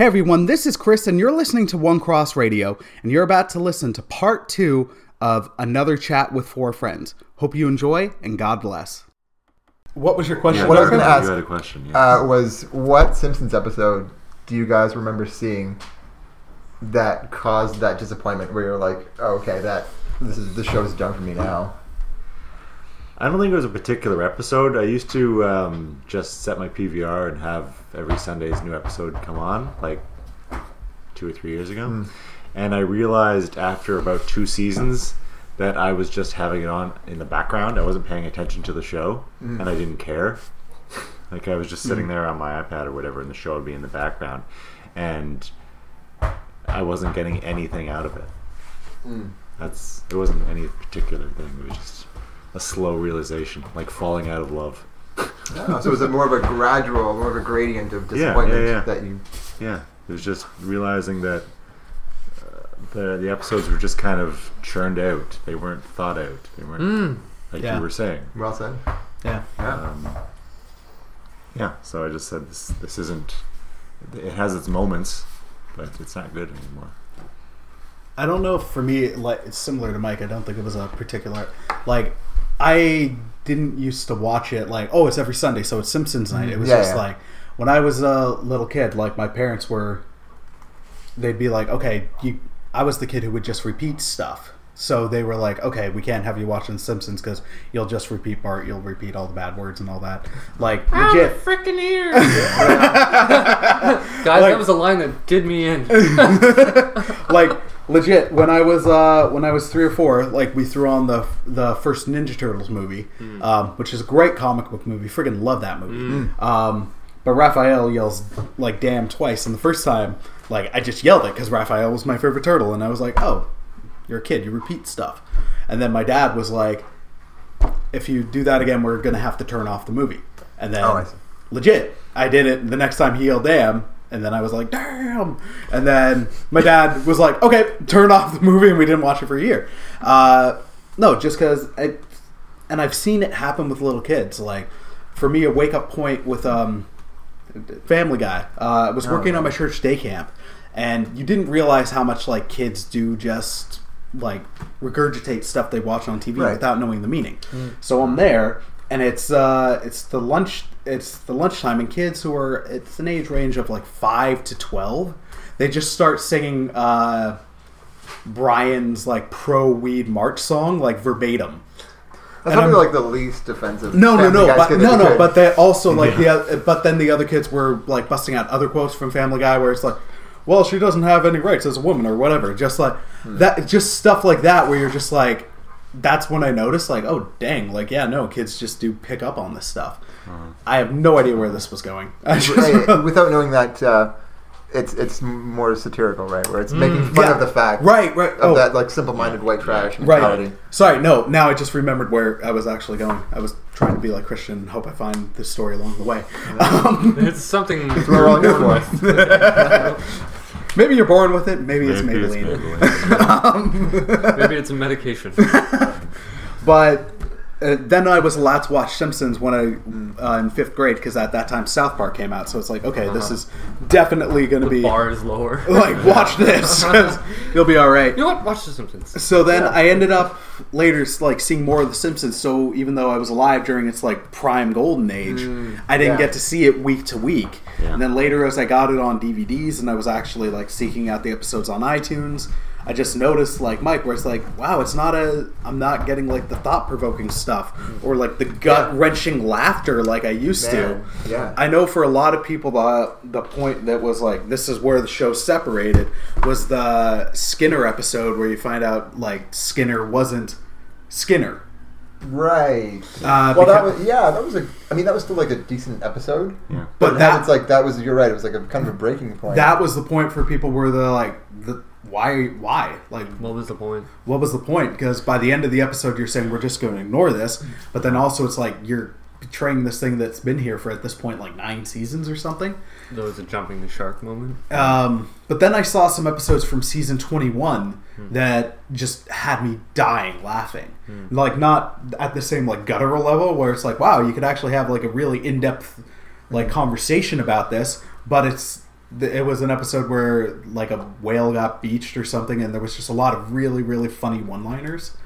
Hey everyone, this is Chris, and you're listening to One Cross Radio, and you're about to listen to part two of another chat with four friends. Hope you enjoy, and God bless. What was your question? What I was you going to had- ask You had a question, yeah. uh, was what Simpsons episode do you guys remember seeing that caused that disappointment where you're like, oh, okay, that this is the show's done for me now. I don't think it was a particular episode. I used to um, just set my PVR and have every Sunday's new episode come on, like two or three years ago. Hmm. And I realized after about two seasons that I was just having it on in the background. I wasn't paying attention to the show, hmm. and I didn't care. Like I was just sitting hmm. there on my iPad or whatever, and the show would be in the background, and I wasn't getting anything out of it. That's it wasn't any particular thing. It was just a slow realization, like falling out of love. Oh, so was it more of a gradual, more of a gradient of disappointment yeah, yeah. that you? Yeah, it was just realizing that uh, the the episodes were just kind of churned out. They weren't thought out. They weren't like Yeah. you were saying. Well said. Yeah. Yeah. Um, yeah, so I just said this. This isn't. It has its moments, but it's not good anymore. I don't know if for me, like it's similar to Mike. I don't think it was a particular like. I didn't used to watch it like oh it's every Sunday so it's Simpsons night. It was Yeah, just yeah. like when I was a little kid, like my parents were. They'd be like, okay, you. I was the kid who would just repeat stuff. So they were like, okay, we can't have you watching Simpsons because you'll just repeat Bart, you'll repeat all the bad words and all that. Like legit. freaking ears. Guys, Like- that was a line that did me in. like legit when i was uh when i was three or four like we threw on the the first ninja turtles movie um which is a great comic book movie. Freaking love that movie. Um but raphael yells like damn twice and the first time like i just yelled it because raphael was my favorite turtle and i was like oh you're a kid you repeat stuff. And then my dad was like if you do that again we're gonna have to turn off the movie. And then Oh, I legit i did it. The next time he yelled damn and then i was like damn. And then my dad was like okay turn off the movie and we didn't watch it for a year. Uh, no just because and i've seen it happen with little kids. Like for me a wake up point with um family guy uh, i was working on my church day camp and you didn't realize how much like kids do just like regurgitate stuff they watch on tv Right. without knowing the meaning. So i'm there and it's uh it's the lunch it's the lunchtime and kids who are it's an age range of like 5 to 12 they just start singing uh brian's like pro weed march song like verbatim That's And probably I'm- like the least offensive. no, no, no, but no, no, could. but they also like the oth- but then the other kids were like busting out other quotes from Family Guy where it's like, well, she doesn't have any rights as a woman or whatever. Just like Hmm. that, just stuff like that where you're just like, that's when I noticed like, oh dang, like yeah, no, kids just do pick up on this stuff. I have no idea where this was going. Hey, without knowing that, uh, it's it's more satirical, right? Where it's making fun Yeah. of the fact, right, right, of oh, that like simple-minded white trash mentality. Right. Sorry, no. Now I just remembered where I was actually going. I was trying to be like Christian and hope I find this story along the way. Um, It's something. That's what we're all here for. Maybe you're born with it. Maybe, it's Maybe Maybelline. Maybelline. Maybe it's a medication. But uh, then I was allowed to watch Simpsons when I uh, in fifth grade because at that time South Park came out. So it's like, okay, this is definitely going to be bar is lower. like watch this 'cause you'll be all right. You know what? Watch The Simpsons. So then I ended up later like seeing more of The Simpsons. So even though I was alive during its like prime golden age, I didn't yeah. get to see it week to week. Yeah. And then later, as I got it on DVDs and I was actually like seeking out the episodes on iTunes, I just noticed like Mike, where it's like, wow, it's not a. I'm not getting like the thought provoking stuff or like the gut wrenching laughter like I used Man, to. yeah. I know for a lot of people the the point that was like this is where the show separated was the Skinner episode where you find out like Skinner wasn't Skinner. Right. Uh, well, that was yeah. That was a. I mean, that was still like a decent episode. Yeah. But But that- that it's like that was. You're right. It was like a kind of a breaking point. That was the point for people where they're like the why why like What was the point? what was the point? Because by the end of the episode, you're saying we're just going to ignore this, but then also it's like you're betraying this thing that's been here for at this point like nine seasons or something. There was a jumping the shark moment. Um, but then I saw some episodes from season 21 that just had me dying laughing. Like not at the same like guttural level where it's like, wow, you could actually have like a really in-depth like conversation about this, but it's it was an episode where like a whale got beached or something, and there was just a lot of really really funny one liners.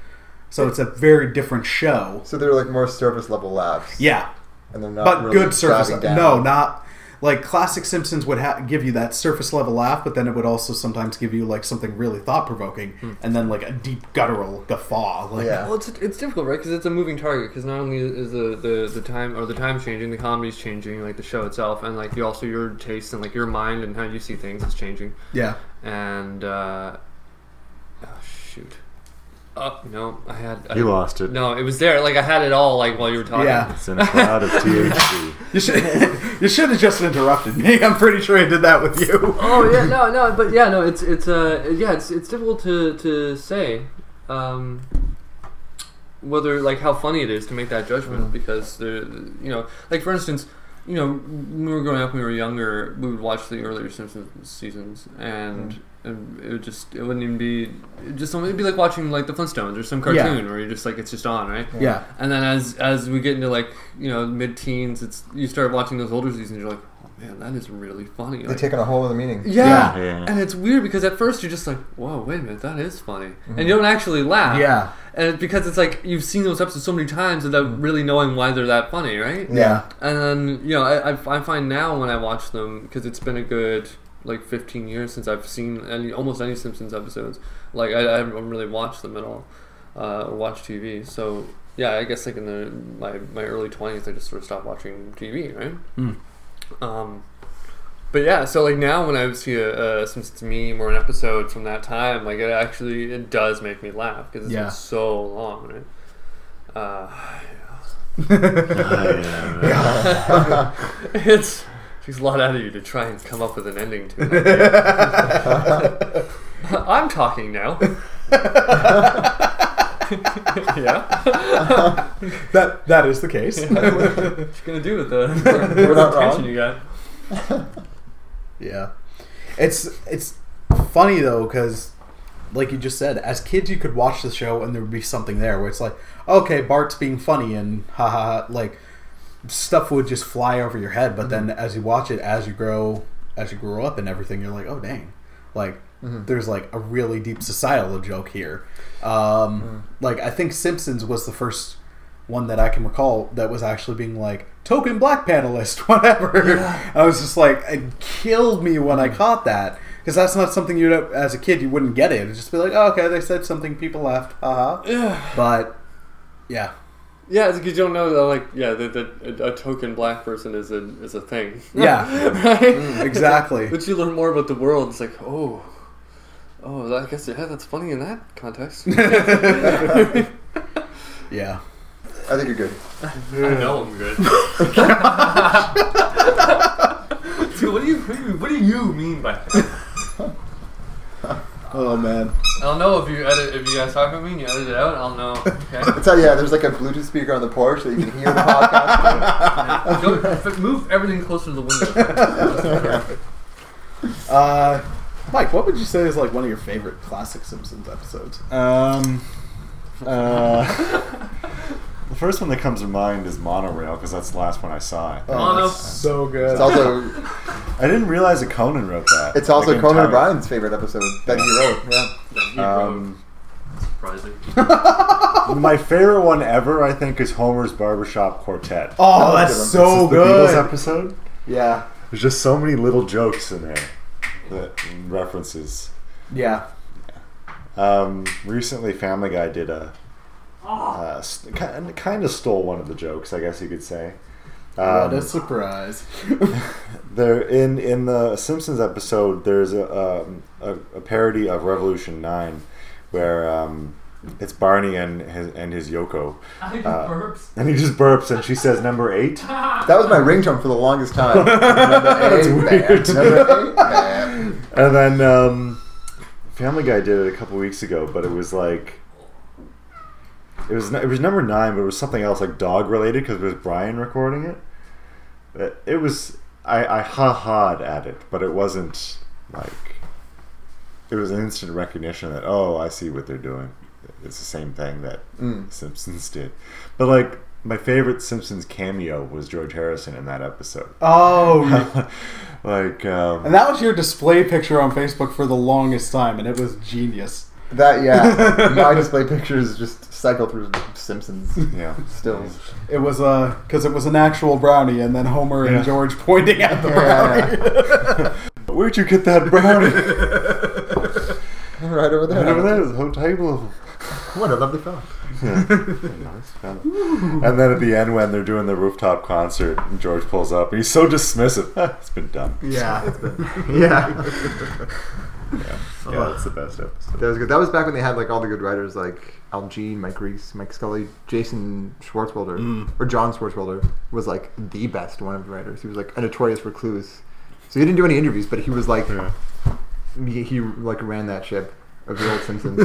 So it's a very different show. So they're like more surface level laughs. Yeah, and they're not but really good surface. down. No, not like classic Simpsons would ha- give you that surface level laugh, but then it would also sometimes give you like something really thought provoking, and then like a deep guttural guffaw. Like, Yeah. Well, it's it's difficult, right? Because it's a moving target. Because not only is the, the the time or the time changing, the comedy's changing, like the show itself, and like you also your taste and like your mind and how you see things is changing. yeah. And uh, oh shoot, oh no, I had I, You lost it. No, it was there. Like I had it all. Like while you were talking. Yeah. It's in a cloud of THC. You should you should have just interrupted me. I'm pretty sure I did that with you. Oh yeah, no, no, but yeah, no, it's it's uh yeah, it's it's difficult to to say. Um, whether like how funny it is to make that judgment because the you know like for instance you know when we were growing up when we were younger we would watch the earlier Simpsons seasons and, and it would just it wouldn't even be it just it'd be like watching like the Flintstones or some Yeah. cartoon where you're just like it's just on right Yeah. and then as as we get into like you know mid teens it's you start watching those older seasons you're like oh man that is really funny They like, take on a whole other meaning. yeah. Yeah, yeah. And it's weird because at first you're just like, whoa, wait a minute, that is funny. And mm-hmm. you don't actually laugh. Yeah. And it's because it's like you've seen those episodes so many times without mm-hmm. really knowing why they're that funny, right? Yeah. And then, you know, I, I, I find now when I watch them, because it's been a good like 15 years since I've seen any almost any Simpsons episodes, like I, I haven't really watched them at all uh, or watched TV. So, yeah, I guess like in the my, my early 20s, I just sort of stopped watching TV, right? Mm. Um, but yeah, so like now when I see a, a Simpsons meme or an episode from that time, like it actually it does make me laugh because it's Yeah. been so long, right? Uh, Ah, yeah. it's it takes a lot out of you to try and come up with an ending to it. I'm talking now. yeah. That that is the case. what are you gonna do with the We're not attention you got? Yeah, it's it's funny though because, like you just said, as kids you could watch the show and there would be something there where it's like, okay, Bart's being funny and ha ha, ha like stuff would just fly over your head. But mm-hmm. then as you watch it, as you grow, as you grow up and everything, you're like, oh dang, like mm-hmm. there's like a really deep societal joke here. Um, mm-hmm. Like I think Simpsons was the first one that I can recall that was actually being like token black panelist, whatever. I was just like, it killed me when I caught that because that's not something you as a kid you wouldn't get it. It'd just be like, oh, okay, they said something, people laughed, haha. Yeah. But yeah, Yeah, it's because you don't know that, like, yeah, that, that a, a token black person is a is a thing. Yeah. right. Mm, exactly. but you learn more about the world, it's like, oh, oh, I guess yeah, that's funny in that context. yeah. I think you're good. I know I'm good. Dude, what do you what do you, what do you mean by that? Oh man. I don't know if you edit if you guys talk about me and you edit it out. I don't know. Okay. It's how, yeah, there's like a Bluetooth speaker on the porch that you can hear the podcast. Go, f- move everything closer to the window. Uh, Mike, what would you say is like one of your favorite classic Simpsons episodes? Um, uh, the first one that comes to mind is Monorail because that's the last one I saw. Oh, Mono. so good. It's also I didn't realize that Conan wrote that. it's also Like, Conan entire- O'Brien's favorite episode that he wrote. Yeah. Um, Surprising. my favorite one ever, I think, is Homer's Barbershop Quartet. oh, That that's was so the Beatles good. episode. Yeah. There's just so many little jokes in there that references. Yeah. Um, recently, Family Guy did a uh, kind kind of stole one of the jokes, I guess you could say. what Um, a surprise. there in in the Simpsons episode, there's a um, a, a parody of Revolution Nine, where um, it's Barney and his and his Yoko, I do Uh, burps. and he just burps, and she says number eight. That was my ringtone for the longest time. That's weird. Number eight, man. And then um, Family Guy did it a couple weeks ago, but it was like it was it was number nine, but it was something else like dog related because it was Brian recording it. It, it was I I ha ha'd at it, but it wasn't like it was an instant recognition that oh I see what they're doing. It's the same thing that Mm. Simpsons did, but like my favorite Simpsons cameo was George Harrison in that episode. Oh, like, um, and that was your display picture on Facebook for the longest time, and it was genius. That yeah, my display pictures just cycle through Simpsons yeah. still. It was uh because it was an actual brownie, and then Homer Yeah. and George pointing at the Yeah, brownie. Where'd you get that brownie? Right over there. Right over there, the whole table. What a lovely fellow. Yeah. Nice fella. and then at the end, when they're doing the rooftop concert, and George pulls up, and he's so dismissive. "Ah, it's been done. yeah, Yeah, Yeah, yeah, that's the best episode. that was good. That was back when they had like all the good writers like Al Jean, Mike Reiss, Mike Scully, Jason Swartzwelder, Mm. or John Swartzwelder was like the best one of the writers. He was like a notorious recluse. So he didn't do any interviews, but he was like Yeah. he, he like ran that ship of the old Simpsons,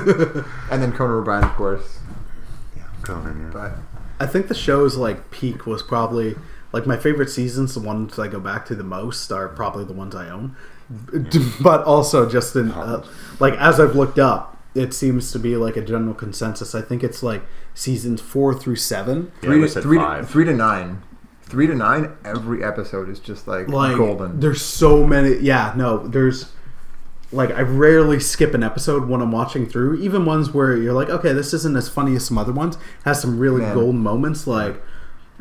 and then Conan O'Brien, of course. Yeah, Conan, yeah. But I think the show's like peak was probably like my favorite seasons. The ones I go back to the most are probably the ones I own, but also just in uh, like as I've looked up, it seems to be like a general consensus. I think it's like seasons four through seven. Yeah, three, to, three, to, five. three to nine, three to nine. Every episode is just like, like golden. there's so many yeah no there's like i rarely skip an episode when i'm watching through even ones where you're like okay this isn't as funny as some other ones has some really Man. golden moments like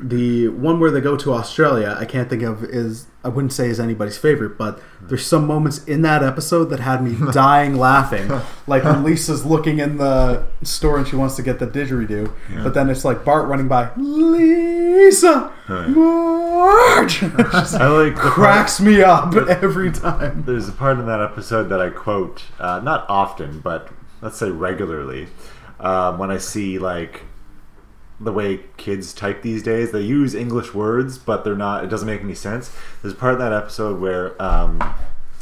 the one where they go to australia i can't think of is i wouldn't say is anybody's favorite but there's some moments in that episode that had me dying laughing like when lisa's looking in the store and she wants to get the didgeridoo but then it's like bart running by lisa Right. Marge! I like the part, cracks me up every time. there's a part in that episode that I quote, uh, not often, but let's say regularly, um, when I see like the way kids type these days. They use English words, but they're not. It doesn't make any sense. There's part of that episode where um,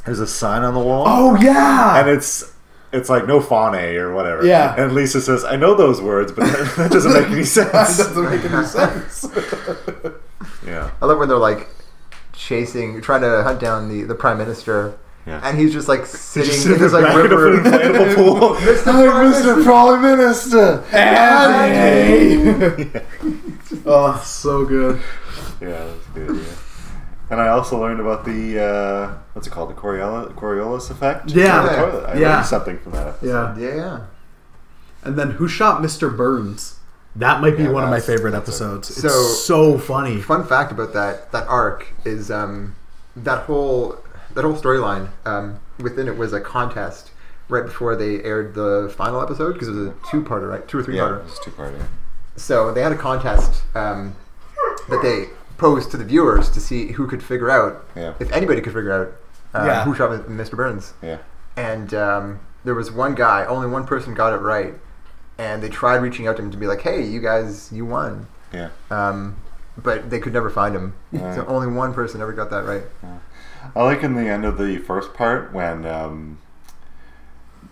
there's a sign on the wall. Oh yeah, and it's it's like no faune or whatever. Yeah. And Lisa says, "I know those words, but that, that doesn't make any that sense." doesn't make any sense. yeah. I love when they're like chasing, trying to hunt down the, the prime minister, Yeah. and he's just like sitting Just in this like back of river. an inflatable pool. Mr. Hi, Prime Mr. Prime Minister. Andy! oh, so good. Yeah, that's good. Yeah. And I also learned about the uh, what's it called, the Coriolis, Coriolis effect. Yeah. on the toilet. I Yeah. learned something from that. Episode. Yeah, Yeah. and then who shot Mr. Burns? That might be Yeah, one of my favorite that's a- episodes. So- it's so funny. Fun fact about that that arc is um, that whole that whole storyline um, within it was a contest right before they aired the final episode because it was a two parter, right? Two or three-parter. Yeah, it was two part. So they had a contest um, that they posed to the viewers to see who could figure out Yeah. if anybody could figure out uh, Yeah. who shot Mr. Burns. Yeah. and um, there was one guy, only one person got it right, and they tried reaching out to him to be like, "Hey, you guys, you won," Yeah. um, but they could never find him. Right. So only one person ever got that right. I like in the end of the first part when um,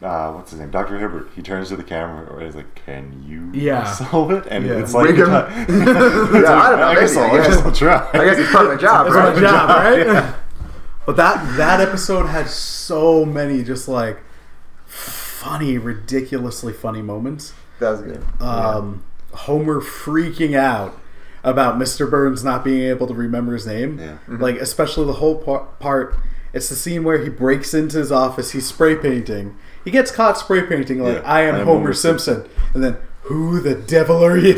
uh, what's his name, Doctor Hibbert. He turns to the camera and he's like, "Can you Yeah. solve it?" And Yeah. it's like, Rig him. yeah, I don't know, I guess maybe, I'll, I I guess guess. I'll try. I guess it's part of my job, That's right? my job, right? Yeah. But that that episode had so many just like funny, ridiculously funny moments. That was good. Um, Homer freaking out about Mr. Burns not being able to remember his name. Yeah. Mm-hmm. Like, especially the whole par- part. It's the scene where he breaks into his office. He's spray painting. He gets caught spray painting like Yeah. I am Homer, Simpson. and then who the devil are you?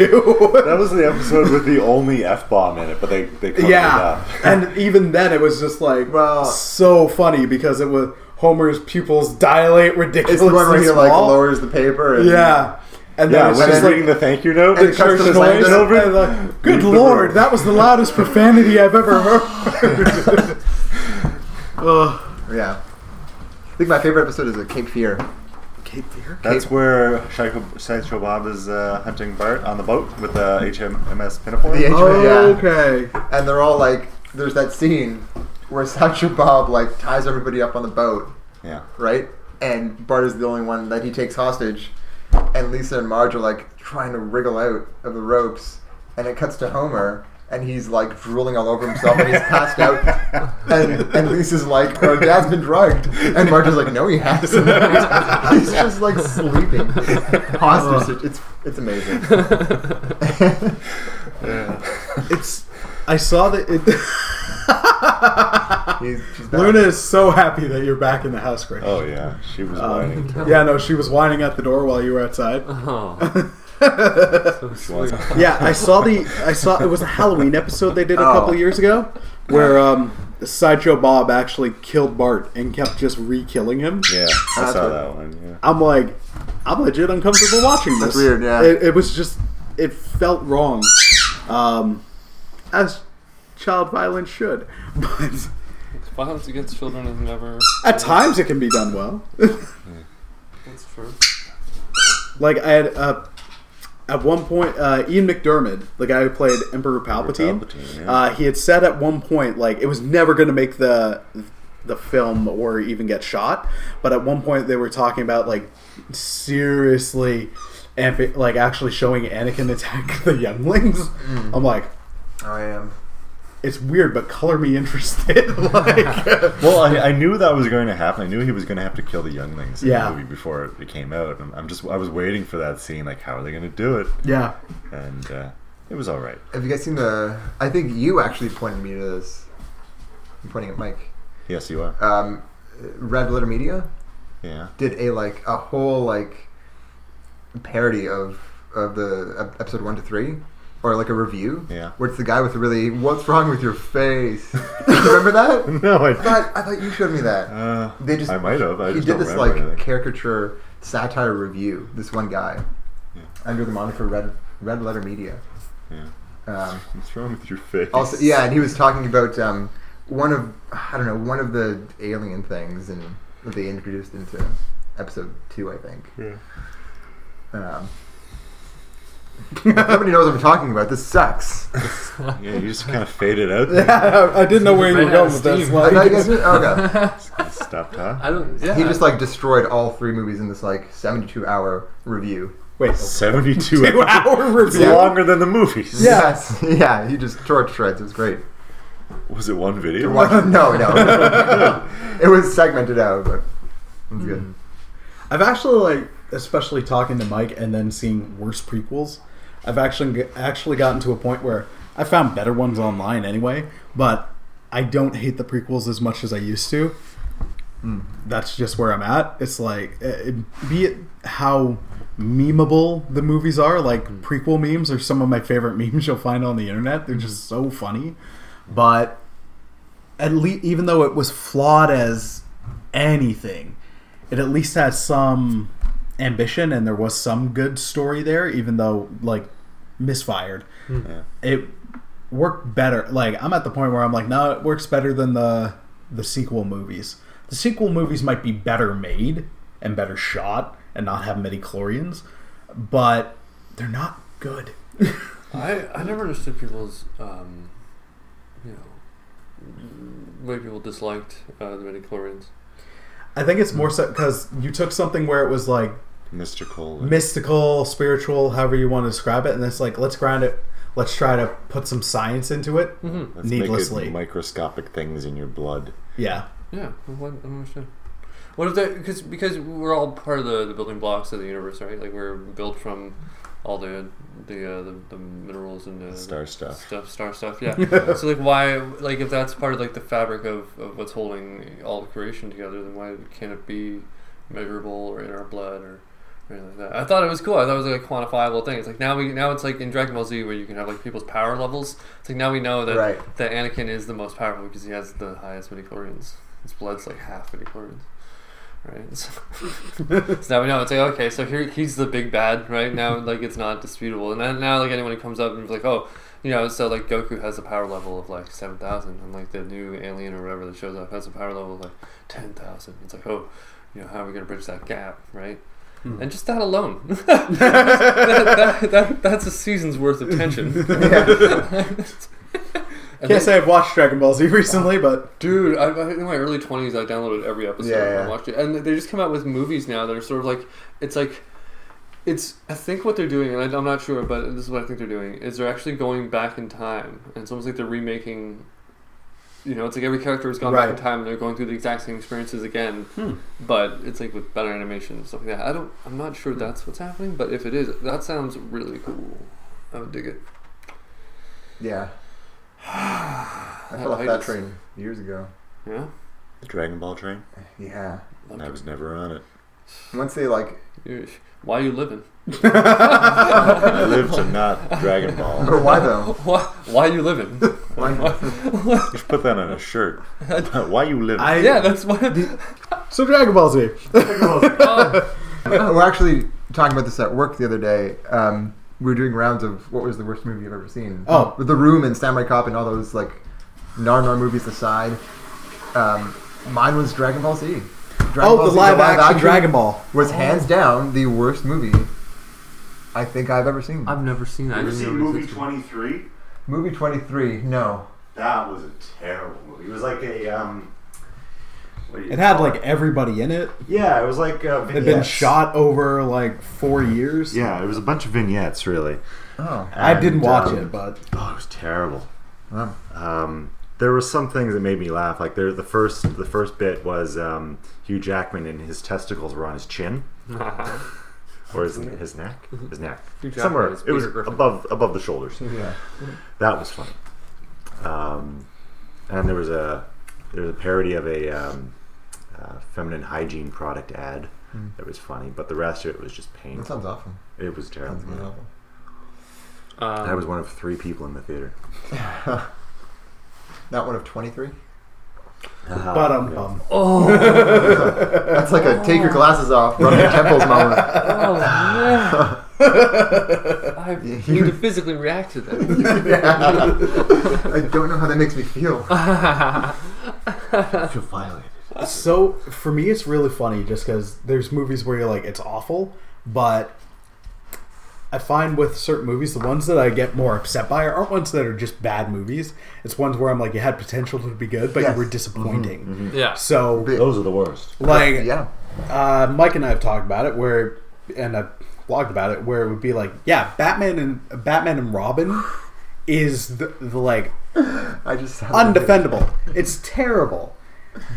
That was the episode with the only f bomb in it, but they they covered it yeah, and even then it was just like Well- so funny because it was Homer's pupils dilate It's ridiculously the one where he like lowers the paper. And, Yeah. And then Yeah, it's when just like reading the thank you note, And it cuts to the noise. And like, Good lord, that was the loudest profanity I've ever heard. Ugh. yeah. I think my favorite episode is a Cape Fear. Cape Fear. That's where Psycho, Sideshow Bob is uh, hunting Bart on the boat with the HMS Pinafore. The H- Oh, Yeah. okay. and they're all like, there's that scene where Sideshow Bob like ties everybody up on the boat, yeah. right? And Bart is the only one that he takes hostage, and Lisa and Marge are like trying to wriggle out of the ropes, and it cuts to Homer. And he's like drooling all over himself, and he's passed out. And and Lisa's like, "Our dad's been drugged," and Marge is like, "No, he hasn't. he's just like sleeping, hostage. It's it's amazing." yeah. It's. I saw that. It, He's, she's back. Luna is so happy that you're back in the house, Grace. Oh yeah, she was Um, whining. yeah, no, she was whining at the door while you were outside. Oh, so sweet. yeah, I saw the. I saw it was a Halloween episode they did a Oh. couple years ago, where um, Sideshow Bob actually killed Bart and kept just re-killing him. Yeah, I saw what- that one. Yeah. I'm like, I'm legit uncomfortable watching this. That's weird, yeah. It, it was just, it felt wrong, um, as child violence should. But Violence against children is never. at times it can be done well. That's true. like I had uh, at one point, uh, Ian McDiarmid, the guy who played Emperor Palpatine, Palpatine, yeah. uh, he had said at one point like it was never going to make the the film or even get shot. But at one point they were talking about like seriously, ampi- like actually showing Anakin attack the younglings. Mm. I'm like, I am. It's weird, but color me interested. like, Well, I, I knew that was going to happen. I knew he was going to have to kill the younglings in Yeah. the movie before it came out. And I'm just I was waiting for that scene. Like, how are they going to do it? yeah, And uh, it was all right. Have you guys seen the? I think you actually pointed me to this. I'm pointing at Mike. Yes, you are. Um, Red Letter Media Yeah. did a like a whole like parody of of the episode one to three, or like a review. Yeah. Where it's the guy with the really "What's wrong with your face?" remember that? No, I. I thought I thought you showed me that. Uh, They just I might have. I he did this like anything. caricature satire review. This one guy Yeah. under the moniker Red Red Letter Media. Yeah. Um, What's wrong with your face? also, yeah, and he was talking about um, one of I don't know one of the alien things and that they introduced into episode two, I think. Yeah. Um, nobody knows what I'm talking about. This sucks. Yeah, you just kind of faded out. there. yeah. I didn't know where you were going with this. steam. I thought you Like, guys knew- okay. Stop talking. I don't. Yeah. He just like destroyed all three movies in this like 72 hour review. wait, 72 two hours. hour It's review. longer than the movies. Yeah. Yes. yeah, he just tore it to shreds. It was great. Was it one video? watch- no, no. it was segmented out, but it was good. Mm-hmm. I've actually like, especially talking to Mike and then seeing worse prequels. I've actually actually gotten to a point where I found better ones online anyway, but I don't hate the prequels as much as I used to. Hmm. That's just where I'm at. It's like, uh, be it how memeable the movies are, like hmm. prequel memes are some of my favorite memes you'll find on the internet. They're just so funny, but at least even though it was flawed as anything, it at least has some ambition and there was some good story there, even though like misfired. Yeah. It worked better. Like I'm at the point where I'm like, no, it works better than the the sequel movies. The sequel movies might be better made and better shot and not have midichlorians, but they're not good. I I never understood people's um, you know, way people disliked uh, the midichlorians. I think it's more so because you took something where it was like Mystical. mystical, spiritual, however you want to describe it, and it's like let's ground it. Let's try to put some science into it. Mm-hmm. Let's needlessly. make it microscopic things in your blood. Yeah, Yeah, what, I don't understand. What if that? Because because we're all part of the, the building blocks of the universe, right? Like we're built from all the the uh, the, the minerals and the Star stuff. stuff, star stuff. Yeah. so like, why? Like, if that's part of like the fabric of, of what's holding all the creation together, then why can't it be measurable or in our blood or? Like? I thought it was cool. I thought it was like a quantifiable thing. It's like now we now it's like in Dragon Ball Z where you can have like people's power levels. It's like now we know that Right. that Anakin is the most powerful because he has the highest midichlorians. His blood's like half midichlorians. Right. So, so now we know it's like okay, so here he's the big bad, right? Now like it's not disputable. And then now like anyone who comes up and is like, Oh, you know, so like Goku has a power level of like seven thousand and like the new alien or whatever that shows up has a power level of like ten thousand. It's like, oh, you know, how are we gonna bridge that gap, right? Hmm. And just that alone, that, that, that, that's a season's worth of tension. And can't then- say I've watched Dragon Ball Z recently, but Dude, I, I- in my early twenties, I downloaded every episode Yeah, yeah. and watched it. And they just come out with movies now that are sort of like, it's like, it's. I think what they're doing, and I, I'm not sure, but this is what I think they're doing, is they're actually going back in time, and it's almost like they're remaking. You know, it's like every character has gone back in time, and they're going through the exact same experiences again, Hmm. but it's like with better animation and stuff like that. I don't. I'm not sure that's what's happening, but if it is, that sounds really cool. I would dig it. Yeah. I fell off that train years ago. Yeah. The Dragon Ball train. Yeah. And I was never on it. Once they like, You're- Why are you living? I live to not Dragon Ball. or why though? Why, why are you living? Why? You should put that on a shirt. Why you live? I, yeah, that's why. So Dragon Ball Z. Oh, We're actually talking about this at work the other day. Um, we were doing rounds of what was the worst movie you've ever seen. Oh. The Room and Samurai Cop and all those like Narnar movies aside. Um, mine was Dragon Ball Z. Dragon Oh, Ball the Z, live action Dragon Ball. was hands down the worst movie I think I've ever seen. I've never seen that. I Ever seen movie. Twenty Three? Movie twenty three. No. That was a terrible movie. It was like a um. what do you It had call like everybody in it. Yeah, it was like uh, It had been vignettes. shot over like four years. Yeah, it was a bunch of vignettes, really. Oh. I didn't And, watch um, it, but Oh, it was terrible. Wow. Um, there were some things that made me laugh. Like there, the first, the first bit was um, Hugh Jackman and his testicles were on his chin or his, his neck, his neck, somewhere. It was Griffin. above above the shoulders. Yeah. That was funny. Um, and there was a there was a parody of a um, uh, feminine hygiene product ad Hmm. that was funny, but the rest of it was just painful. That sounds awful. It was terrible. Sounds really awful. Um, I was one of three people in the theater. Not one of twenty three. But um, um Oh, That's like a take your glasses off, rub your temples moment. oh man! I You- need to physically react to that. Yeah. I don't know how that makes me feel. I feel violated. So for me, it's really funny just because there's movies where you're like, it's awful, but I find with certain movies, the ones that I get more upset by aren't ones that are just bad movies. It's ones where I'm like, you had potential to be good, but Yes. you were disappointing. Yeah. So, Those are the worst. like, yeah. uh, Mike and I have talked about it, where and I've blogged about it, where it would be like, yeah, Batman and Batman and Robin is the, the like I just undefendable. It's terrible.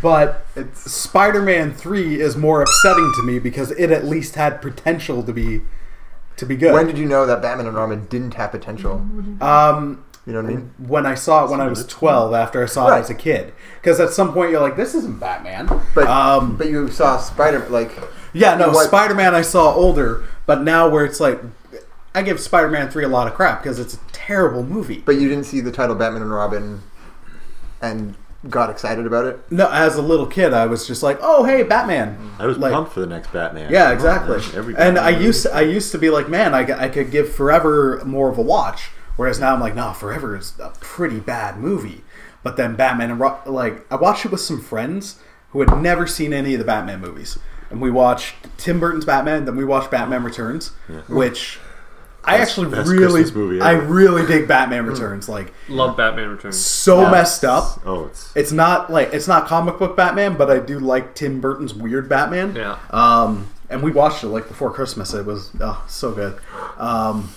But It's Spider-Man 3 is more upsetting to me because it at least had potential to be to be good. when did you know that Batman and Robin didn't have potential? um You know what I mean? when I saw it when I was 12 after I saw it Right. as a kid because at some point you're like this isn't Batman. But um but you saw Spider Man like yeah, no, what- Spider-Man I saw older, but now where it's like I give Spider-Man 3 a lot of crap because it's a terrible movie. but you didn't see the title Batman and Robin and got excited about it. No, as a little kid I was just like, "Oh, hey, Batman." I was Like- pumped for the next Batman. Yeah, exactly. Every and I Batman used movie. I used to be like, man, I, I could give Forever more of a watch. Whereas now I'm like, no, Forever is a pretty bad movie. But then Batman and Ro- like I watched it with some friends who had never seen any of the Batman movies, and we watched Tim Burton's Batman. Then we watched Batman Returns, which I Best- actually best really movie I really dig Batman Returns. Like Love Batman Returns. so Yeah. messed up. Oh, it's It's not like it's not comic book Batman, but I do like Tim Burton's weird Batman. Yeah. Um, and we watched it like before Christmas. It was oh, so good. Um,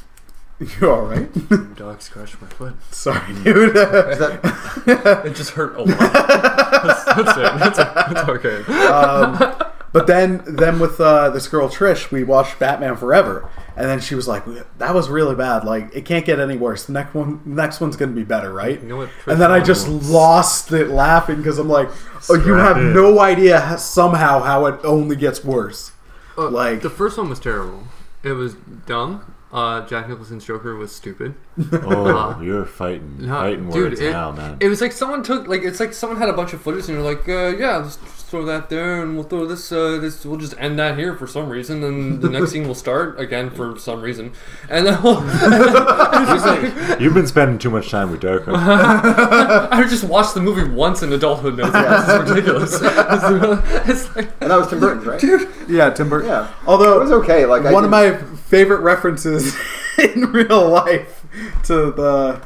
you all right? Dog scratched my foot. Sorry, dude. Is that It just hurt a lot. that's, that's it. It's, it's okay. um, but then, then with uh, this girl Trish, we watched Batman Forever, and then she was like, "That was really bad. Like, it can't get any worse. The next one, next one's gonna be better, right?" You know? And then I just Nolan- lost it laughing because I'm like, "Oh, you have it. no idea how, somehow how it only gets worse." Uh, like- the first one was terrible. It was dumb. Uh, Jack Nicholson's Joker was stupid. oh, you're fighting No, fighting dude, words it- now, man. It was like someone took like it's like someone had a bunch of footage and you're like, uh, yeah, let's just throw that there and we'll throw this. Uh, this we'll just end that here for some reason, and the next scene will start again for some reason, and then we'll, it's like, You've been spending too much time with Darko. I just watched the movie once in adulthood. And I was like, this is ridiculous. It's, it's like, and that was Tim Burton's, right? Yeah, Tim Burton. Yeah. Although It was okay. Like I one of my favorite references in real life to the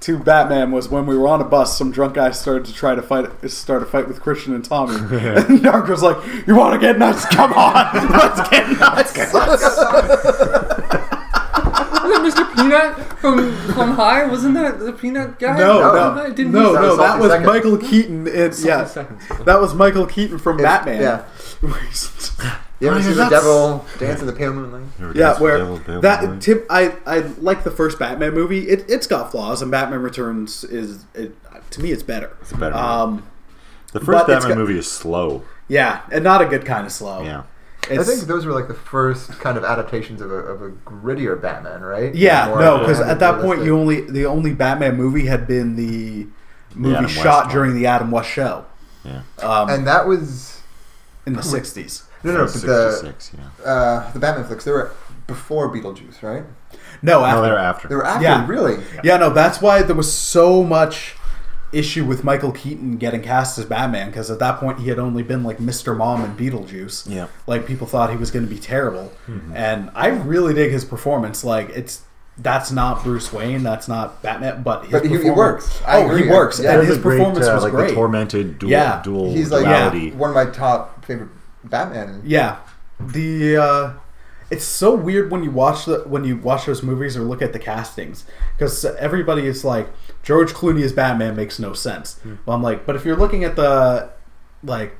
to Batman was when we were on a bus. Some drunk guy started to try to fight, start a fight with Christian and Tommy, and Narco's like, "You want to get nuts? Come on, let's get nuts." wasn't that Mr. Peanut from from High? Wasn't that the Peanut guy? No, No, no, I didn't no, no. that. That was Salty Michael Keaton. It's Salty yeah, Seconds. that was Michael Keaton from It- Batman. yeah. You ever yeah, see the that's- devil dance in the pale moonlight? Yeah, where Devil, Devil, that Devil? Tim, I I like the first Batman movie. It it's got flaws, and Batman Returns is it, to me it's better. It's a better movie. Um, the but first it's Batman got- movie is slow. yeah, and not a good kind of slow. Yeah. I It's, think those were like the first kind of adaptations of a, of a grittier Batman, right? yeah, More no, because at that point you only the only Batman movie had been the movie Adam West shot one. during the Adam West show Yeah. um, and that was in the '60s. No, no, but the yeah. uh, the Batman flicks. They were before Beetlejuice, right? No, after. No, they're after. They were after, Yeah. really. Yeah, no, that's why there was so much issue with Michael Keaton getting cast as Batman because at that point he had only been like Mr. Mom in Beetlejuice. Yeah. Like people thought he was going to be terrible, and I really dig his performance. Like it's that's not Bruce Wayne, that's not Batman, but his But he- he works. I oh, agree. he works, Yeah, and his It's a great, performance uh, was like great. the tormented dual, Yeah. dual He's like duality. one of my top favorite Batman. Yeah, the uh, it's so weird when you watch the when you watch those movies or look at the castings because everybody is like George Clooney as Batman makes no sense. Well, I'm like, but if you're looking at the like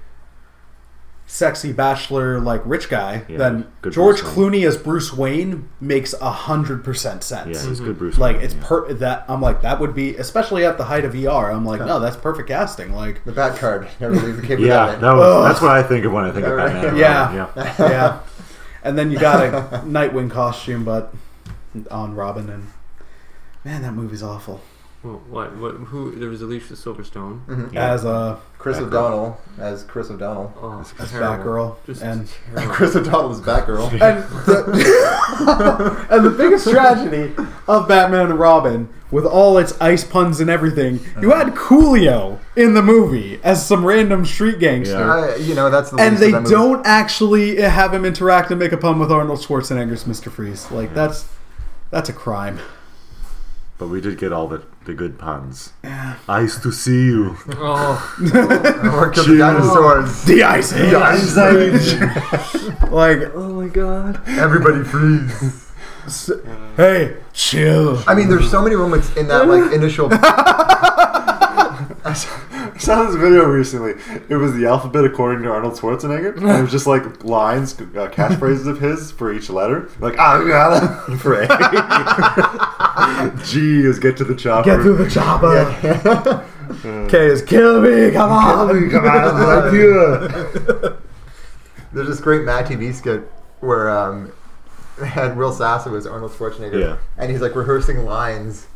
sexy bachelor like rich guy, Yeah, then George Bruce Clooney as Bruce Wayne makes a hundred percent sense. Yeah, he's good Bruce. Like Wayne, it's yeah. per that I'm like that would be especially at the height of ER. I'm like no, that's perfect casting. Like The Bat card. Never leave the cape of Yeah, that was, that's what I think of when I think of Yeah, right. Batman. Yeah. yeah. yeah. And then you got a Nightwing costume, but on Robin, and man, that movie's awful. Well, what? What? Who? There was Alicia Silverstone. Mhm. Yeah. As a Chris Batgirl. O'Donnell as Chris O'Donnell. Oh, as terrible. Batgirl, Just and terrible. Chris O'Donnell is Batgirl. and the, and the biggest tragedy of Batman and Robin, with all its ice puns and everything, you had Coolio in the movie as some random street gangster. Yeah. Uh, you know that's the And least they of that movie. don't actually have him interact and make a pun with Arnold Schwarzenegger's Mr. Freeze. Like that's that's a crime. But we did get all the, the good puns. Yeah. Nice to see you. Oh, Or kill the dinosaurs. The Ice Age. Ice Age. like, oh my god. Everybody freeze. s- hey, chill. I mean, there's so many moments in that like initial. I saw, this video recently. It was the alphabet according to Arnold Schwarzenegger. And it was just like lines, uh, catchphrases of his for each letter. Like, I got it for A. G is get to the chopper. Get to the chopper. K is kill me. Come on. Kill me, Come on, like you. There's this great Mad TV skit where um, they had Will Sasso was Arnold Schwarzenegger, Yeah. and he's like rehearsing lines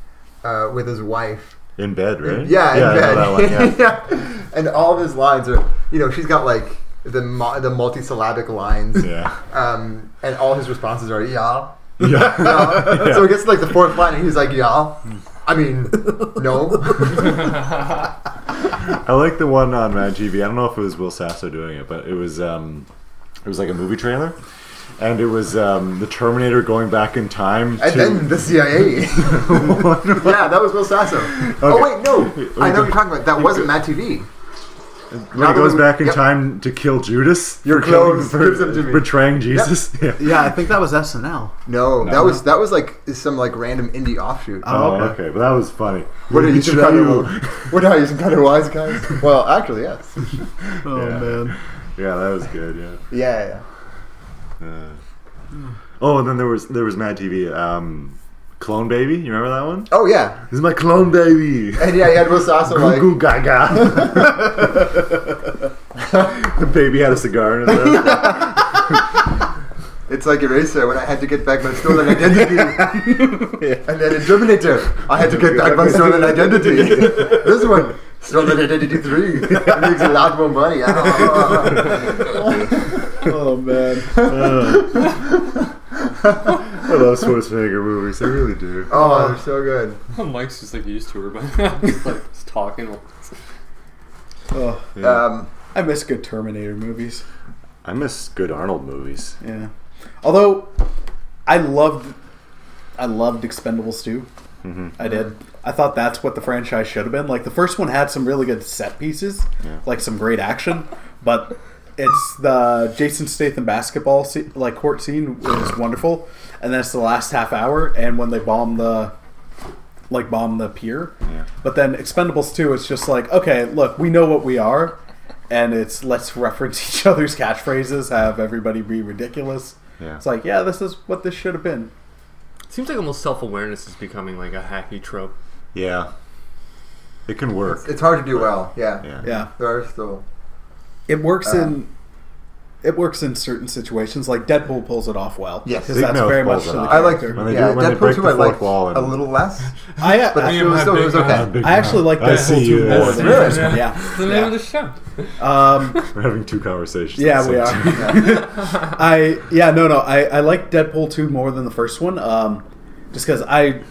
uh, with his wife. In bed, right? Yeah, in I know bed. that one, yeah. Yeah. And all of his lines are, you know, she's got like the mo- the multisyllabic lines. Yeah. Um, and all his responses are yeah. Yeah. yeah. So it gets to, like the fourth line, and he's like, yeah. I mean, no. I like the one on Mad TV. I don't know if it was Will Sasso doing it, but it was um, it was like a movie trailer, and it was um, the Terminator going back in time And to. then the CIA. yeah, that was Will Sasso. Oh wait, no, I know what you're talking about. That wasn't Mad TV. When he goes back in Yep. time to kill Judas Your for killing- clothes for gives them to me. betraying Jesus. Yeah. Yeah, I think that was SNL. No, No, that was that was like some like random indie offshoot. Oh, okay. okay. but that was funny. what are you some kind of what are you some kind of wise guys? Well, actually, yes. Oh Yeah. man. Yeah, that was good. Yeah. Yeah, yeah. Uh, oh, and then there was there was Mad TV. Um, Clone Baby. You remember that one? Oh yeah, This is my clone baby. and yeah, you had Will Sasso Goo like goo gaga. the baby had a cigar in his mouth. it's like Eraser when I had to get back my stolen identity, and then in Terminator I had to get back my stolen identity. this one. Stolen Identity 3. It makes a lot more money. Oh man. Uh, I love Schwarzenegger movies. I really do. oh, they're so good. Mike's just like used to her, but just like just talking. Oh, Yeah. Um, I miss good Terminator movies. I miss good Arnold movies. Yeah. Although I loved I loved Expendables 2. Mhm. I did. I thought that's what the franchise should have been. Like the first one had some really good set pieces, Yeah. like some great action, but it's the Jason Statham basketball scene, like court scene was wonderful, and then it's the last half hour, and when they bomb the like bomb the pier. Yeah. But then Expendables 2, it's just like, okay, look, we know what we are, and it's let's reference each other's catchphrases, have everybody be ridiculous. Yeah. It's like, yeah, this is what this should have been. It Seems like almost self awareness is becoming like a hacky trope. Yeah. It can work. It's, it's hard to do well. Yeah. Yeah. Yeah, There are still. It works Uh, in it works in certain situations. Like Deadpool pulls it off well. Yes. because Big that's very much pulls the. I like. When they yeah, do- when Deadpool break the I fourth like wall and- a little less, I, but I, it was, still, it was okay. I actually like Deadpool 2 more That's than really- the first one. Yeah. It's the name Yeah. of the show. Um, We're having two conversations. Yeah, we are. I yeah no no I, I like Deadpool two more than the first one. Um, just because I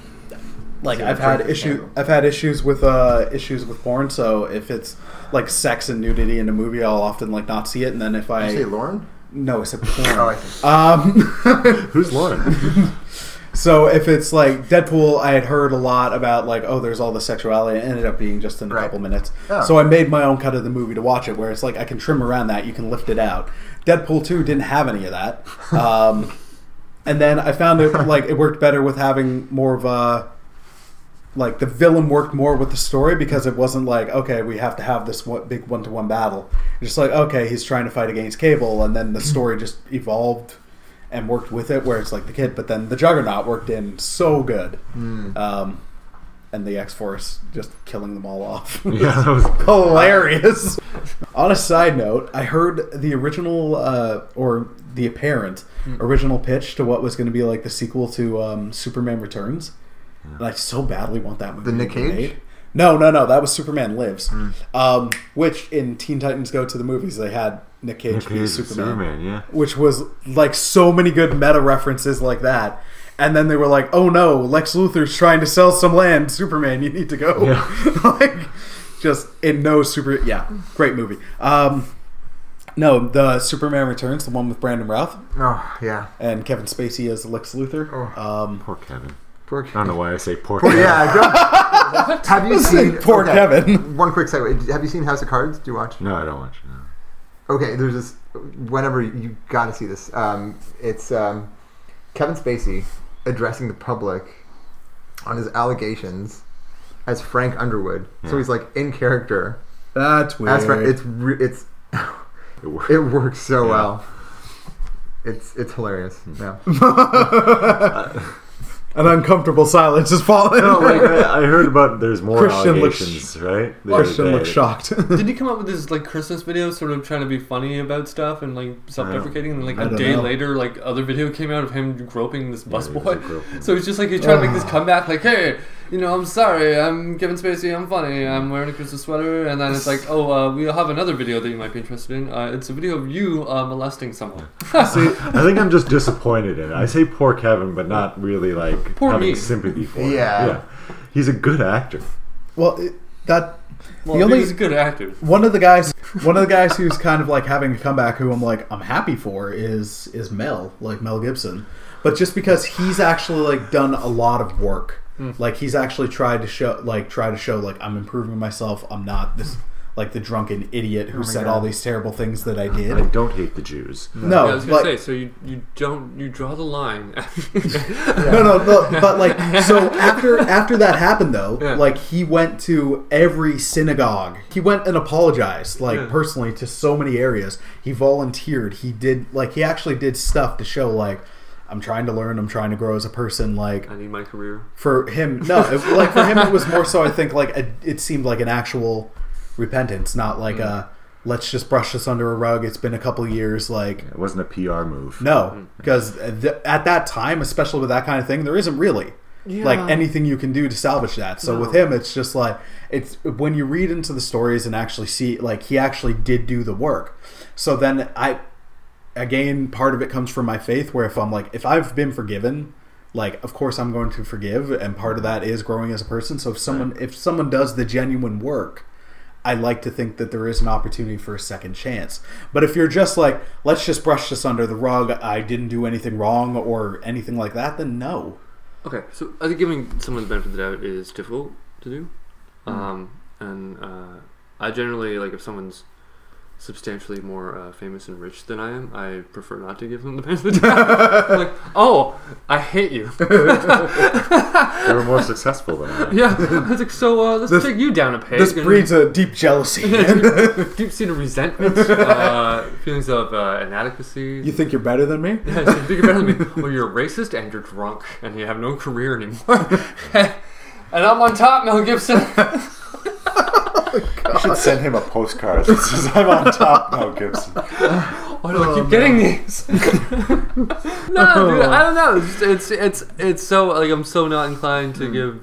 like Yeah, I've had issue Campbell. I've had issues with uh issues with porn. So if it's like sex and nudity in a movie, I'll often like not see it. And then if Did you I say Lauren? no, it's a Oh, I porn. um, Who's Lauren? so if it's like Deadpool, I had heard a lot about like oh there's all the sexuality. It ended up being just in a Right. couple minutes. So I made my own cut of the movie to watch it, where it's like I can trim around that. You can lift it out. Deadpool two didn't have any of that. Um, and then I found it like it worked better with having more of a like the villain worked more with the story because it wasn't like okay we have to have this one, big one to one battle. Just like okay he's trying to fight against Cable, and then the story just evolved and worked with it where it's like the kid, but then the Juggernaut worked in so good. Hmm. Um, and the X Force just killing them all off. yeah, that was. hilarious. On a side note, I heard the original uh, or the apparent original pitch to what was going to be like the sequel to um, Superman Returns, and I so badly want that movie. The Nick Cage? made. No, no, no. That was Superman Lives, um, which in Teen Titans Go to the movies they had Nick Cage Nick Cage is Superman, Superman, yeah. which was like so many good meta references like that. And then they were like, "Oh no, Lex Luthor's trying to sell some land. Superman, you need to go." Yeah. like, just in no super. Yeah, great movie. Um, no, the Superman Returns, the one with Brandon Routh Oh, yeah. and Kevin Spacey as Lex Luthor. Oh. Um, Poor Kevin. Poor I don't know why I say pork. Poor, Kevin. yeah, don't, have you seen Poor Kevin. One quick segue. Have you seen House of Cards? Do you watch? No, I don't watch. No. Okay, there's this. Whenever you got to see this, um, it's um, Kevin Spacey addressing the public on his allegations as Frank Underwood. So he's like in character. that's weird. As Frank, it's re- it's It worked. it works so Yeah. well. It's it's hilarious. Yeah. An uncomfortable silence is falling. No, like I, I heard about there's more Christian looks- allegations, right? The Christian day. looks shocked. Did he come up with this like Christmas video, sort of trying to be funny about stuff and like self-deprecating? And like I a don't day know. later, like other video came out of him groping this Yeah, he busboy. like, groping. So it's just like he's trying to make this comeback, like, hey, you know, I'm sorry, I'm Kevin Spacey, I'm funny, I'm wearing a Christmas sweater, and then it's like, oh, uh, we have another video that you might be interested in. Uh, it's a video of you uh, molesting someone. See, I think I'm just disappointed in it. I say poor Kevin, but not really like Poor having me. sympathy for him. Yeah. He's a good actor. well, it, that Well, The only- he's a good actor. one of the guys one of the guys who's kind of like having a comeback who I'm like I'm happy for is is Mel like Mel Gibson but just because he's actually like done a lot of work Hmm. like he's actually tried to show like try to show like I'm improving myself I'm not this like the drunken idiot who oh my said God. all these terrible things that I did. I don't hate the Jews. no yeah, I was gonna like, say, so you, you don't you draw the line. no, no, no, but like, so after after that happened though, Yeah. like he went to every synagogue. He went and apologized, like Yeah. personally, to so many areas. He volunteered. He did like he actually did stuff to show like I'm trying to learn. I'm trying to grow as a person. Like I need my career. for him, no, it, like for him, it was more so. I think like a, it seemed like an actual repentance, not like mm. a let's just brush this under a rug. It's been a couple years. Like It wasn't a PR move. no, mm. because th- at that time, especially with that kind of thing, there isn't really like anything you can do to salvage that. So with him, it's just like it's when you read into the stories and actually see like he actually did do the work. So then I again part of it comes from my faith where if I'm like if I've been forgiven like of course I'm going to forgive and part of that is growing as a person so if someone if someone does the genuine work I like to think that there is an opportunity for a second chance. But if you're just like, let's just brush this under the rug, I didn't do anything wrong or anything like that, then no. Okay, so I think giving someone the benefit of the doubt is difficult to do, um, and uh, I generally like if someone's substantially more uh, famous and rich than I am, I prefer not to give them the benefit of the doubt. like, oh, I hate you. They were more successful than I. yeah, I was like, so uh, let's This- take you down a peg. This and- breeds a deep jealousy. deep seated resentment, uh, feelings of uh, inadequacy. you think you're better than me? Yeah, you think you're better than me. Well, you're a racist and you're drunk and you have no career anymore. and I'm on top, Mel Gibson. You should send him a postcard that says, I'm on top now, Gibson. Why do I Oh, keep getting these? no, dude, I don't know. It's, it's it's it's so like I'm so not inclined to hmm. give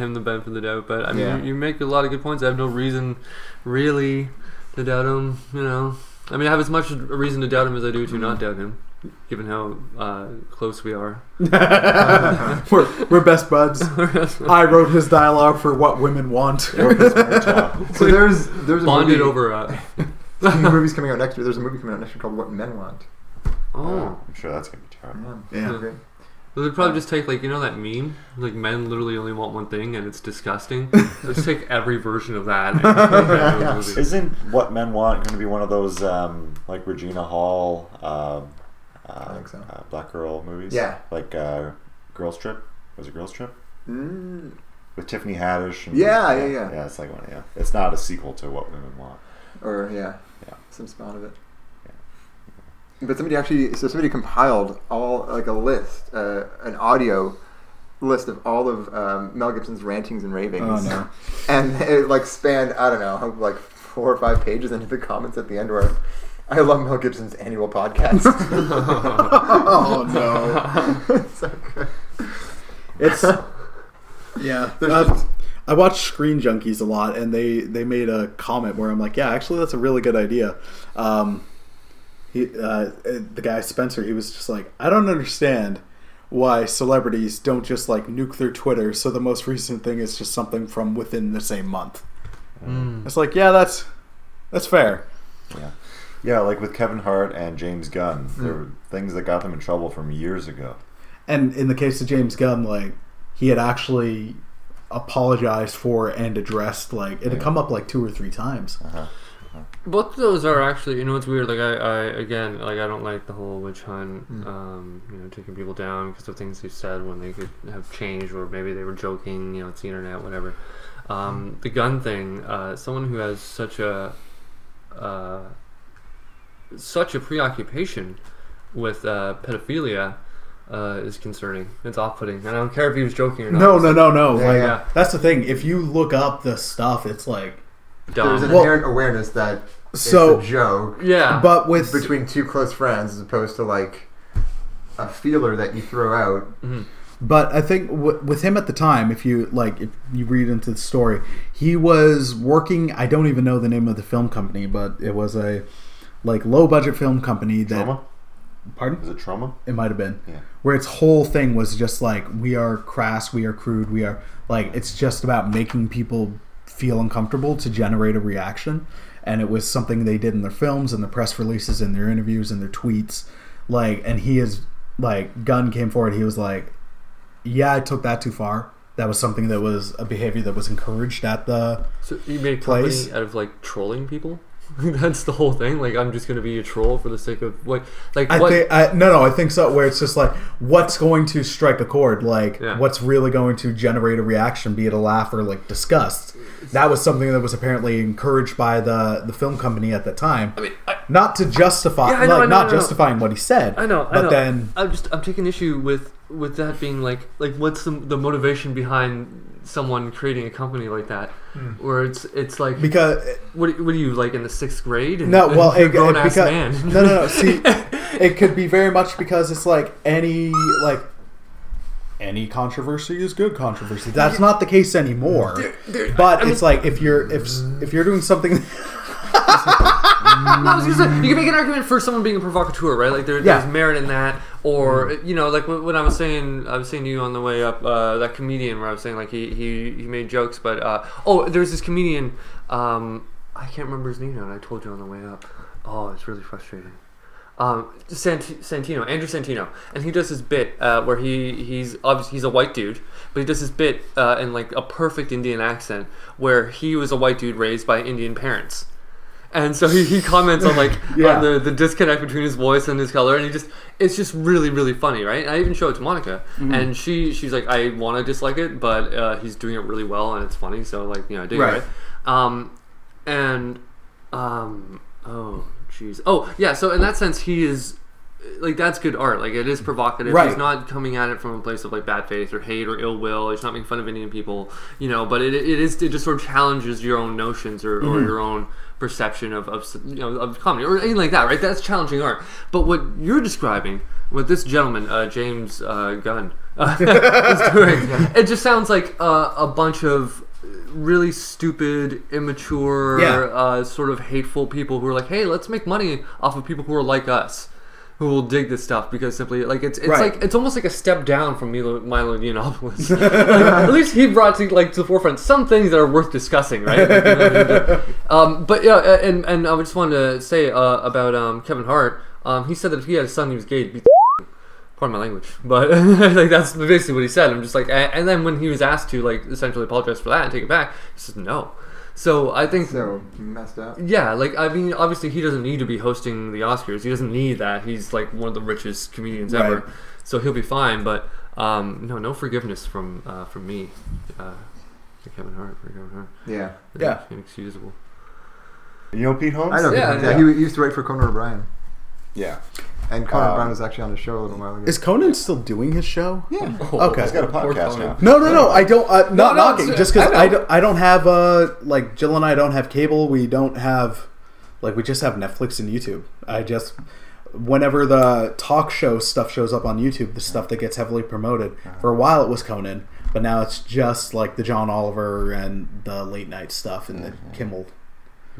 him the benefit of the doubt. But I mean, Yeah. you, you make a lot of good points. I have no reason, really, to doubt him. You know, I mean, I have as much a reason to doubt him as I do to not doubt him, given how uh, close we are. we're, we're best buds. I wrote his dialogue for What Women Want. So there's there's a Bonded movie, over. Uh, movies coming out next year. There's a movie coming out next year called What Men Want. oh. I'm sure that's going to be terrible. Yeah. Great. Well, they'd probably just take like you know that meme, like men literally only want one thing and it's disgusting. just take every version of that. And make that into a movie. Isn't What Men Want going to be one of those, um, like Regina Hall, uh, uh, I think so. uh, Black Girl movies? Yeah. Like uh, Girls Trip? Was it Girls Trip? Mm, With Tiffany Haddish? And, Yeah, yeah, yeah. Yeah, it's like one, yeah. It's not a sequel to What Women Want. or yeah, Yeah. some spawn of it. But somebody actually, so somebody compiled all like a list, uh, an audio list of all of um, Mel Gibson's rantings and ravings. Oh, no. And it like spanned I don't know like four or five pages into the comments at the end where I love Mel Gibson's annual podcast. oh no. it's so good. It's yeah. Uh, just- I watch Screen Junkies a lot, and they they made a comment where I'm like, yeah, actually, that's a really good idea. Um, he, uh, the guy Spencer, he was just like, I don't understand why celebrities don't just like nuke their Twitter. So the most recent thing is just something from within the same month. Mm. It's like, yeah, that's that's fair. Yeah. Yeah, like with Kevin Hart and James Gunn, Hmm. there were things that got them in trouble from years ago. And in the case of James Gunn, like he had actually apologized for and addressed like it had Yeah. come up like two or three times. Uh-huh. Both of those are actually, you know, what's weird. Like I, I again, like I don't like the whole witch hunt. Mm. Um, you know, taking people down because of things they said when they could have changed, or maybe they were joking. You know, it's the internet, whatever. Um, the gun thing. Uh, someone who has such a, uh, such a preoccupation with uh, pedophilia. Uh, is concerning. It's off-putting, and I don't care if he was joking or not. No, no, no, no. Yeah, like yeah. that's the thing. If you look up the stuff, it's like Dumb. There's an Well- inherent awareness that so. it's a joke yeah, But with between two close friends as opposed to like a feeler that you throw out. Mhm. But I think w- with him at the time, if you like, if you read into the story, he was working. I don't even know the name of the film company, but it was a like low budget film company that. Troma? Pardon? Is it Troma? It might have been. Yeah. Where its whole thing was just like we are crass, we are crude, we are like it's just about making people feel uncomfortable to generate a reaction. And it was something they did in their films and their press releases and their interviews and their tweets. Like and he is like Gunn came forward, he was like, Yeah, I took that too far. That was something that was a behavior that was encouraged at the So you made a company Place. out of like trolling people. That's the whole thing. Like I'm just gonna be a troll for the sake of like like I what? think I, no, no. I think so. Where it's just like, what's going to strike a chord? Like, Yeah. what's really going to generate a reaction, be it a laugh or like disgust? That was something that was apparently encouraged by the the film company at the time. I mean, I, Not to justify, Yeah, know, like know, not justifying what he said. I know, I but know. then I'm just I'm taking issue with with that being like like what's the the motivation behind someone creating a company like that, hmm. where it's it's like because eh, what what are you like in the sixth grade? And, no, well, you're it, it- ass because man. no, no, no. See, it could be very much because it's like any like any controversy is good controversy. That's not the case anymore. But I mean- it's like if you're if if you're doing something. No, I was gonna say, you can make an argument for someone being a provocateur, right? Like there, Yeah. there's merit in that, or you know, like when I was saying, I was saying to you on the way up, uh, that comedian where I was saying like he he, he made jokes, but uh, oh, there's this comedian, um, I can't remember his name now, and I told you on the way up. Oh, it's really frustrating. Um, Sant- Santino, Andrew Santino, and he does this bit uh, where he he's obviously he's a white dude, but he does this bit uh, in like a perfect Indian accent where he was a white dude raised by Indian parents and so he, he comments on like Yeah. on the, the disconnect between his voice and his color, and he just it's just really really funny, right? And I even show it to Monica, Mm-hmm. and she she's like, I want to dislike it, but uh, he's doing it really well, and it's funny, so like you know I dig Right. it, right? Um, and um, oh jeez, oh yeah, so in that sense, he is like that's good art. Like it is provocative. Right. He's not coming at it from a place of like bad faith or hate or ill will. He's not making fun of Indian people, you know. But it, it is it just sort of challenges your own notions or, or your own perception of, of you know of comedy or anything like that. Right? That's challenging art. But what you're describing, what this gentleman uh, James uh, Gunn uh, is doing, it just sounds like uh, a bunch of really stupid, immature, Yeah. uh, sort of hateful people who are like, "Hey, let's make money off of people who are like us." Who will dig this stuff because simply like it's it's Right. like it's almost like a step down from Milo, Milo Yiannopoulos. like, at least he brought to like to the forefront some things that are worth discussing, right? Like, you know, um, but yeah, and and I just wanted to say uh, about um, Kevin Hart. Um, he said that if he had a son, he was gay. He'd the pardon my language, but like that's basically what he said. I'm just like, and then when he was asked to like essentially apologize for that and take it back, he said no. So I think So messed up. yeah, like I mean, obviously he doesn't need to be hosting the Oscars. He doesn't need that. He's like one of the richest comedians ever, so he'll be fine. But um, no, no forgiveness from uh, from me uh, to Kevin Hart for Kevin Hart. Yeah. Yeah. inexcusable. You know Pete Holmes? I know. Yeah, Yeah, yeah. He, he used to write for Conan O'Brien, Yeah. And Conan Um, O'Brien was actually on the show a little while ago. Is Conan still doing his show? yeah. Okay. He's got a podcast now. No, no, no. I don't. Uh, not no, knocking. it's- Just because I I, don't, I don't have uh like Jill and I don't have cable. We don't have like we just have Netflix and YouTube. I just whenever the talk show stuff shows up on YouTube, the stuff that gets heavily promoted. For a while it was Conan, but now it's just like the John Oliver and the late night stuff and the Kimmel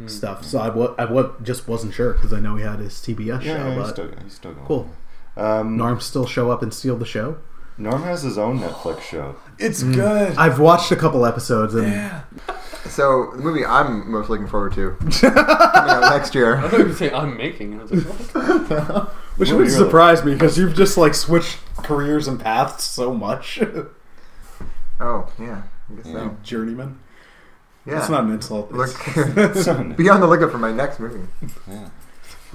stuff. So I wa- I wa- just wasn't sure because I know he had his TBS Yeah, show, he's but still, he's still going. cool. Um, Norm still show up and steal the show. Norm has his own Netflix show. It's good. I've watched a couple episodes and yeah. So the movie I'm most looking forward to coming out next year. I thought you were saying I'm making. I was like, what? Which Really, would really? surprise me because you've just like switched careers and paths so much. Oh yeah, I guess so. Journeyman. Yeah. It's not an insult. Look, be on the lookout for my next movie. Yeah.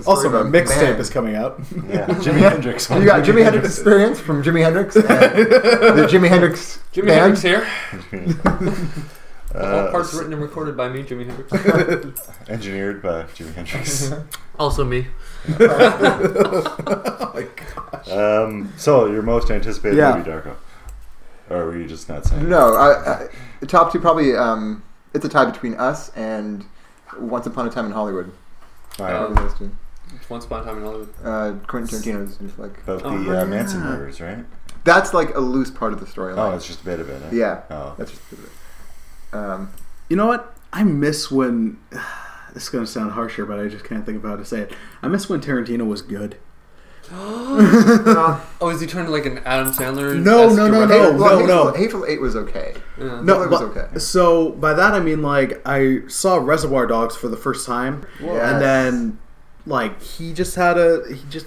Also, of my mixtape is coming out. Yeah, Jimi Hendrix. You got Jimi Hendrix experience from Jimi Hendrix. The Jimi Hendrix Jimi band. Hendrix here. All Uh, parts written and recorded by me, Jimi Hendrix. engineered by Jimi Hendrix. also me. oh my gosh. um, so, your most anticipated Yeah. movie, Darko? Or were you just not saying? No, I, I, the top two probably. Um, it's a tie between us and Once Upon a Time in Hollywood. All right. Um, those two. Once upon a time in Hollywood. Uh, Quentin Tarantino's just like About Oh, the uh, yeah. Manson murders, right? that's like a loose part of the storyline. Oh, it's just a bit of it. eh? yeah, Oh. that's just. Um, You know what? I miss when. This is going to sound harsher, but I just can't think of how to say it. I miss when Tarantino was good. Well, Oh, is he turned like an Adam Sandler? No, no, no, no. Hateful- well, no. Hateful, Hateful Eight was okay. Yeah. No, it was okay. So by that I mean like I saw Reservoir Dogs for the first time, Yes. and then like he just had a he just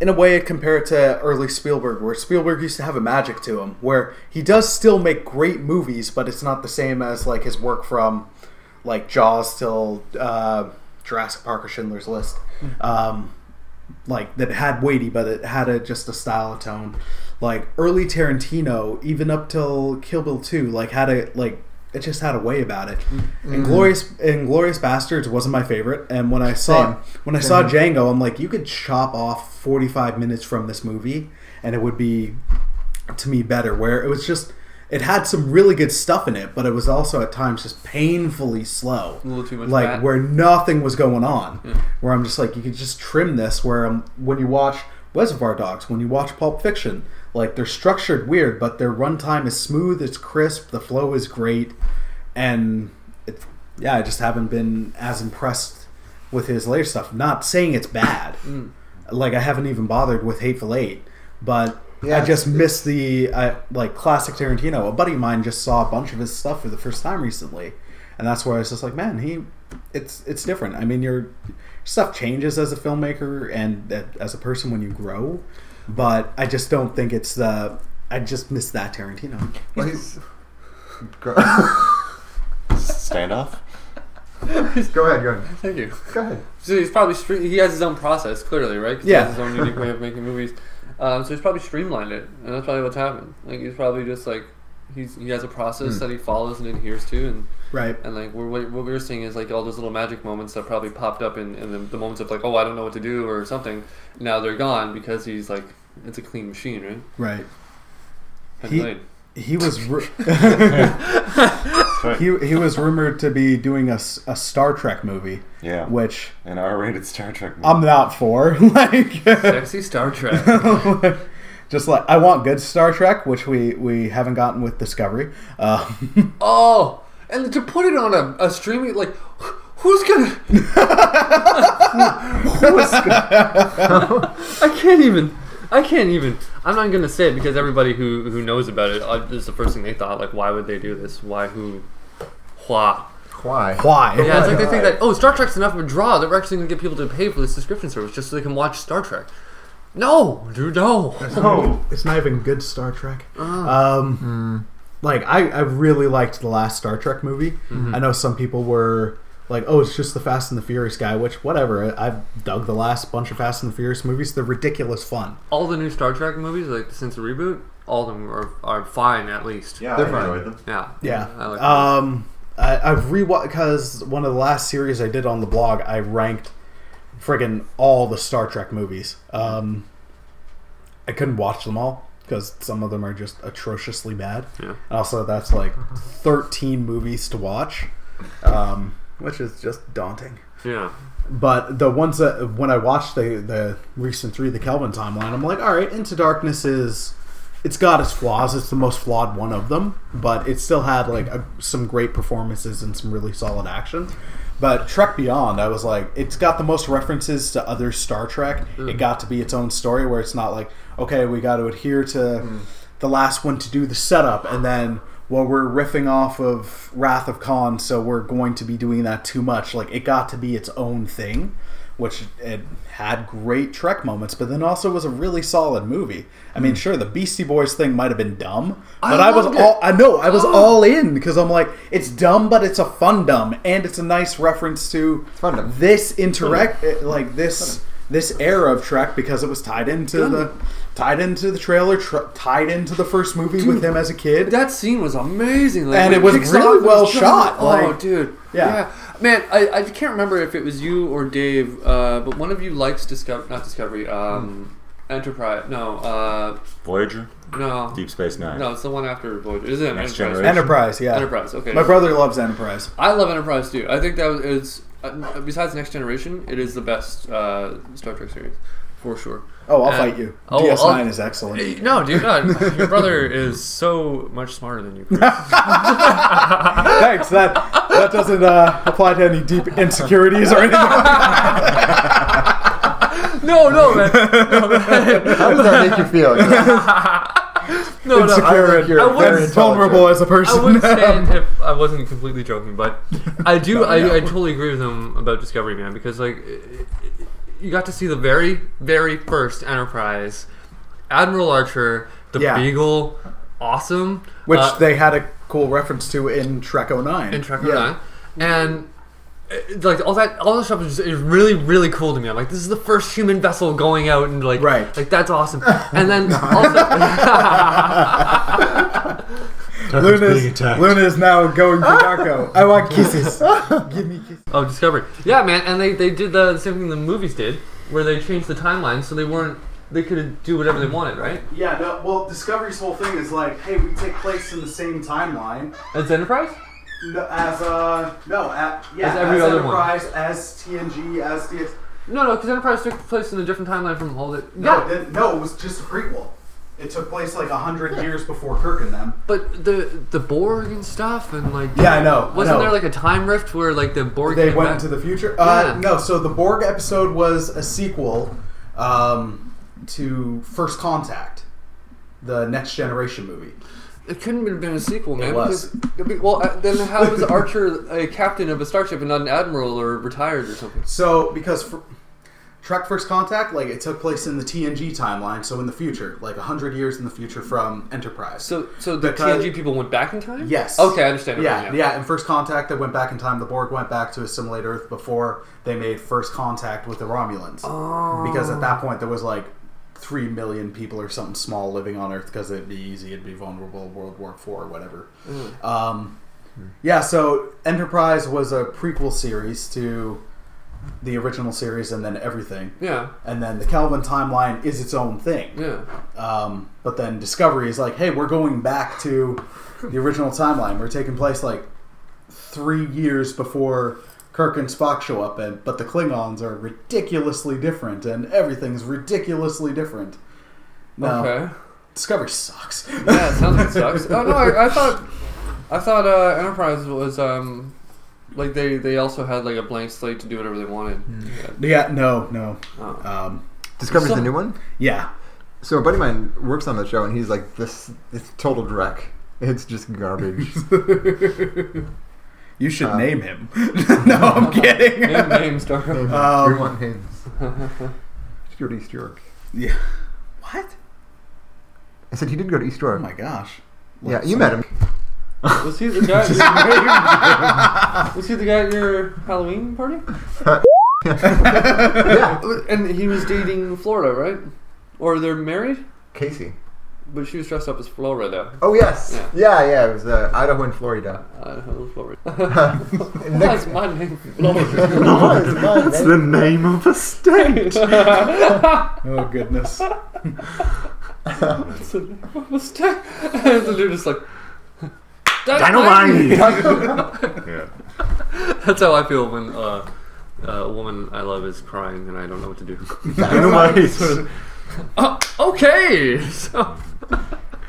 in a way I compare it to early Spielberg, where Spielberg used to have a magic to him, where he does still make great movies, but it's not the same as like his work from like Jaws till uh, Jurassic Park or Schindler's List. Um, like that had weighty, but it had a just a style, a tone. Like early Tarantino, even up till Kill Bill two, like had a like it just had a way about it. Mm-hmm. And Glorious Inglourious Basterds wasn't my favorite, and when I saw Same. when I saw Django, I'm like, you could chop off 45 minutes from this movie, and it would be to me better. Where it was just it had some really good stuff in it, but it was also at times just painfully slow A little too much like fat. where nothing was going on. Yeah. Where I'm just like, you could just trim this. Where um, when you watch Reservoir Dogs, when you watch Pulp Fiction, like they're structured weird, but their runtime is smooth, it's crisp, the flow is great, and it, yeah, I just haven't been as impressed with his later stuff. Not saying it's bad, Mm. like I haven't even bothered with Hateful Eight, but. I just it's- miss the uh, like classic Tarantino. A buddy of mine just saw a bunch of his stuff for the first time recently, and that's where I was just like, man, he, it's it's different. I mean, your stuff changes as a filmmaker and as a person when you grow, but I just don't think it's the. I just miss that Tarantino. Well, he's. Standoff? Go ahead, go ahead. Thank you. Go ahead. So he's probably he has his own process clearly, right? 'Cause Yeah. He has his own unique way of making movies. Um, so he's probably streamlined it, and that's probably what's happened. Like he's probably just like he's he has a process Hmm. that he follows and adheres to, and Right. and like we're, what what we're seeing is like all those little magic moments that probably popped up in, in the, the moments of like oh I don't know what to do or something. Now they're gone because he's like it's a clean machine, right? Right. He-. He was ru- he, he was rumored to be doing a, a Star Trek movie, Yeah. which An R-rated Star Trek movie. I'm not for. like, Sexy Star Trek. just like I want good Star Trek, which we we haven't gotten with Discovery. Uh, oh, and to put it on a, a streaming like. Who's gonna? Who's gonna? I can't even. I can't even. I'm not gonna say it because everybody who who knows about it uh, is the first thing they thought. Like, why would they do this? Why? Who? Why? Why? why? Yeah, it's like they think that oh, Star Trek's enough of a draw that we're actually gonna get people to pay for this subscription service just so they can watch Star Trek. No, dude, no. No, it's not even good Star Trek. Um, like I, I really liked the last Star Trek movie. I know some people were like, "Oh, it's just the Fast and the Furious guy," which whatever. I- I've dug the last bunch of Fast and the Furious movies. They're ridiculous fun. All the new Star Trek movies, like the since the reboot, all of them are, are fine at least. yeah, They're I fine. enjoyed them. Yeah. Yeah. I like um, I, I've rewatched because one of the last series I did on the blog, I ranked friggin' all the Star Trek movies. Um, I couldn't watch them all because some of them are just atrociously bad. Yeah. And also, that's like 13 movies to watch, um, which is just daunting. Yeah. But the ones that when I watched the the recent three, the Kelvin timeline, I'm like, all right, Into Darkness is it's got its flaws. It's the most flawed one of them, but it still had like a, some great performances and some really solid action. But Trek Beyond, I was like, it's got the most references to other Star Trek. Mm. It got to be its own story where it's not like, okay, we got to adhere to mm. the last one to do the setup, and then well, we're riffing off of Wrath of Khan, so we're going to be doing that too much. Like it got to be its own thing, which it had great Trek moments, but then also was a really solid movie. I mean, sure, the Beastie Boys thing might have been dumb, but I, was it. all I know I was all in because I'm like, it's dumb, but it's a fun dumb, and it's a nice reference to this interact like this this era of Trek because it was tied into the tied into the trailer, tr- tied into the first movie with him as a kid. That scene was amazing, like, And it was really off, well it's just- shot, Oh, dude, Yeah. man, I, I can't remember if it was you or Dave, uh, but one of you likes Discovery, not Discovery, um, Enterprise. No, uh, Voyager, no, Deep Space Nine. no, it's the one after Voyager. Is it Next Enterprise? Generation. Enterprise, yeah. Enterprise. Okay. My brother loves Enterprise. I love Enterprise too. I think that was uh, besides Next Generation, it is the best uh, Star Trek series for sure. Oh, I'll And- fight you. Oh, DS9 I'll- is excellent. No, dude, no. Your brother is so much smarter than you. Thanks. That that doesn't uh, apply to any deep insecurities or anything. no, no, man. No, man. How does that make you feel? No, no. Insecure I and think I very wouldn't- vulnerable as a person. I wouldn't say if I wasn't completely joking, but I do. I, I totally agree with him about Discovery Man because like it- it- you got to see the very, very first Enterprise, Admiral Archer, the Yeah. Beagle, awesome, Which uh, they had a cool reference to in Trek 09. in Trek yeah. 09. and. uh, Like all that, all that stuff is, is really, really cool to me. I'm like, this is the first human vessel going out, and like, Right. like that's awesome. And then also, Tarkin's being attacked. Luna is now going to Darko. I want kisses. Give me kisses. Oh, Discovery. Yeah, man, and they, they did the same thing the movies did, where they changed the timeline so they weren't they could do whatever they wanted, right? Yeah, no, well, Discovery's whole thing is like, hey, we take place in the same timeline As Enterprise? no, as, uh, no, at, yeah, As every other one. Enterprise, as TNG, as DS. No, no, because Enterprise took place in a different timeline from all the. No, yeah, it didn't- no, it was just a prequel. It took place like a hundred years before Kirk and them. but the the Borg and stuff and like. Yeah, I know, Wasn't know. there like a time rift where like the Borg They came went back? into the future. Uh, Yeah. No, so the Borg episode was a sequel um, to First Contact, the Next Generation movie. It couldn't have been a sequel, man. It was. Because, well, uh, then how was Archer a captain of a starship and not an admiral or retired or something? So because for, Trek First Contact, like it took place in the TNG timeline, so in the future, like hundred years in the future from Enterprise. So, so the Because- TNG people went back in time. Yes. Okay, I understand. Yeah, yeah. In First Contact, they went back in time. The Borg went back to assimilate Earth before they made first contact with the Romulans. Oh. Because at that point, there was like three million people or something small living on Earth because it'd be easy, it'd be vulnerable, World War Four or whatever. Mm. Um, yeah, so Enterprise was a prequel series to the original series and then everything. Yeah. And then the Kelvin timeline is its own thing. Yeah. Um, but then Discovery is like, hey, we're going back to the original timeline. We're taking place like three years before Kirk and Spock show up, and but the Klingons are ridiculously different, and everything's ridiculously different. No, Okay. Discovery sucks. Yeah, it sounds like it sucks. Oh no, I, I thought, I thought uh, Enterprise was um, like they they also had like a blank slate to do whatever they wanted. yeah, no, no. Oh. Um, Discovery's So- the new one. yeah, So a buddy of mine works on the show, and he's like, "This it's total dreck. It's just garbage." you should Uh, name him. no, I'm kidding. Name, name star. we Um, want names. Stuart East York. yeah. What? I said he did go to East York. Oh York. my gosh. yeah, you met him. Was he the guy? was he the guy at your Halloween party? yeah, And he was dating Florida, right? Or they're married, Casey. but she was dressed up as Florida. Oh yes, Yeah. yeah, yeah. It was uh, Idaho and Florida. Idaho, and Florida. That's my name, Florida. No, it's mine, It's man. the name of a state. Oh goodness. It's a mistake. And the dude is like, Dynamite. yeah. That's how I feel when uh, a woman I love is crying and I don't know what to do. Dynamite. oh, okay. So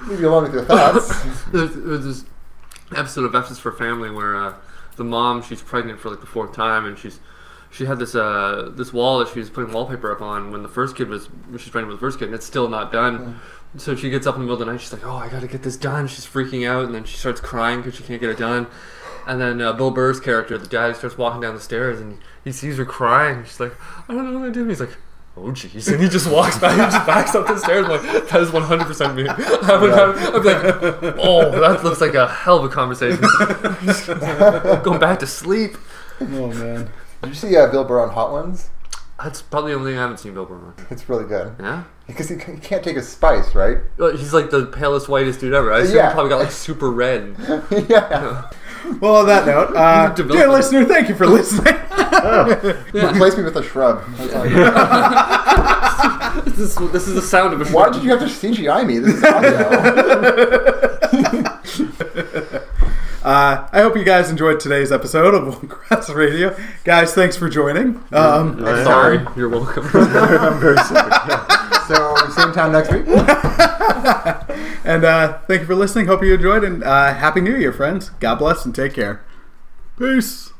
Leave you alone with your thoughts. there's, there's this episode of F is for Family where uh, the mom she's pregnant for like the fourth time and she's she had this uh, this wall that she was putting wallpaper up on when the first kid was when she's pregnant with the first kid and it's still not done. So she gets up in the middle of the night. She's like, "Oh, I gotta get this done." She's freaking out, and then she starts crying because she can't get it done. And then uh, Bill Burr's character, the dad, starts walking down the stairs, and he sees her crying. She's like, "I don't know what to do." He's like, "Oh, jeez," and he just walks back. He just backs up the stairs. I'm like, "That is 100 percent me." I would have, I'd be like, "Oh, that looks like a hell of a conversation." Going back to sleep. Oh man. Did you see uh, Bill Burr on Hot Ones? That's probably the only thing I haven't seen Bill Burr on. It's really good Yeah. because he, he can't take his spice, right? Well, He's like the palest, whitest dude ever. I assume Yeah. he probably got like super red. yeah. Well, on that note, uh, dear listener, thank you for listening. Replace me with a shrub. That's all this, is, this is the sound of a shrub. Why did you have to CGI me? This is audio. Uh, I hope you guys enjoyed today's episode of One Grass Radio. Guys, thanks for joining. Um, Next Sorry, time. you're welcome. I'm very sorry. So same time next week. and uh, thank you for listening. Hope you enjoyed, and uh, Happy New Year, friends. God bless and take care. Peace.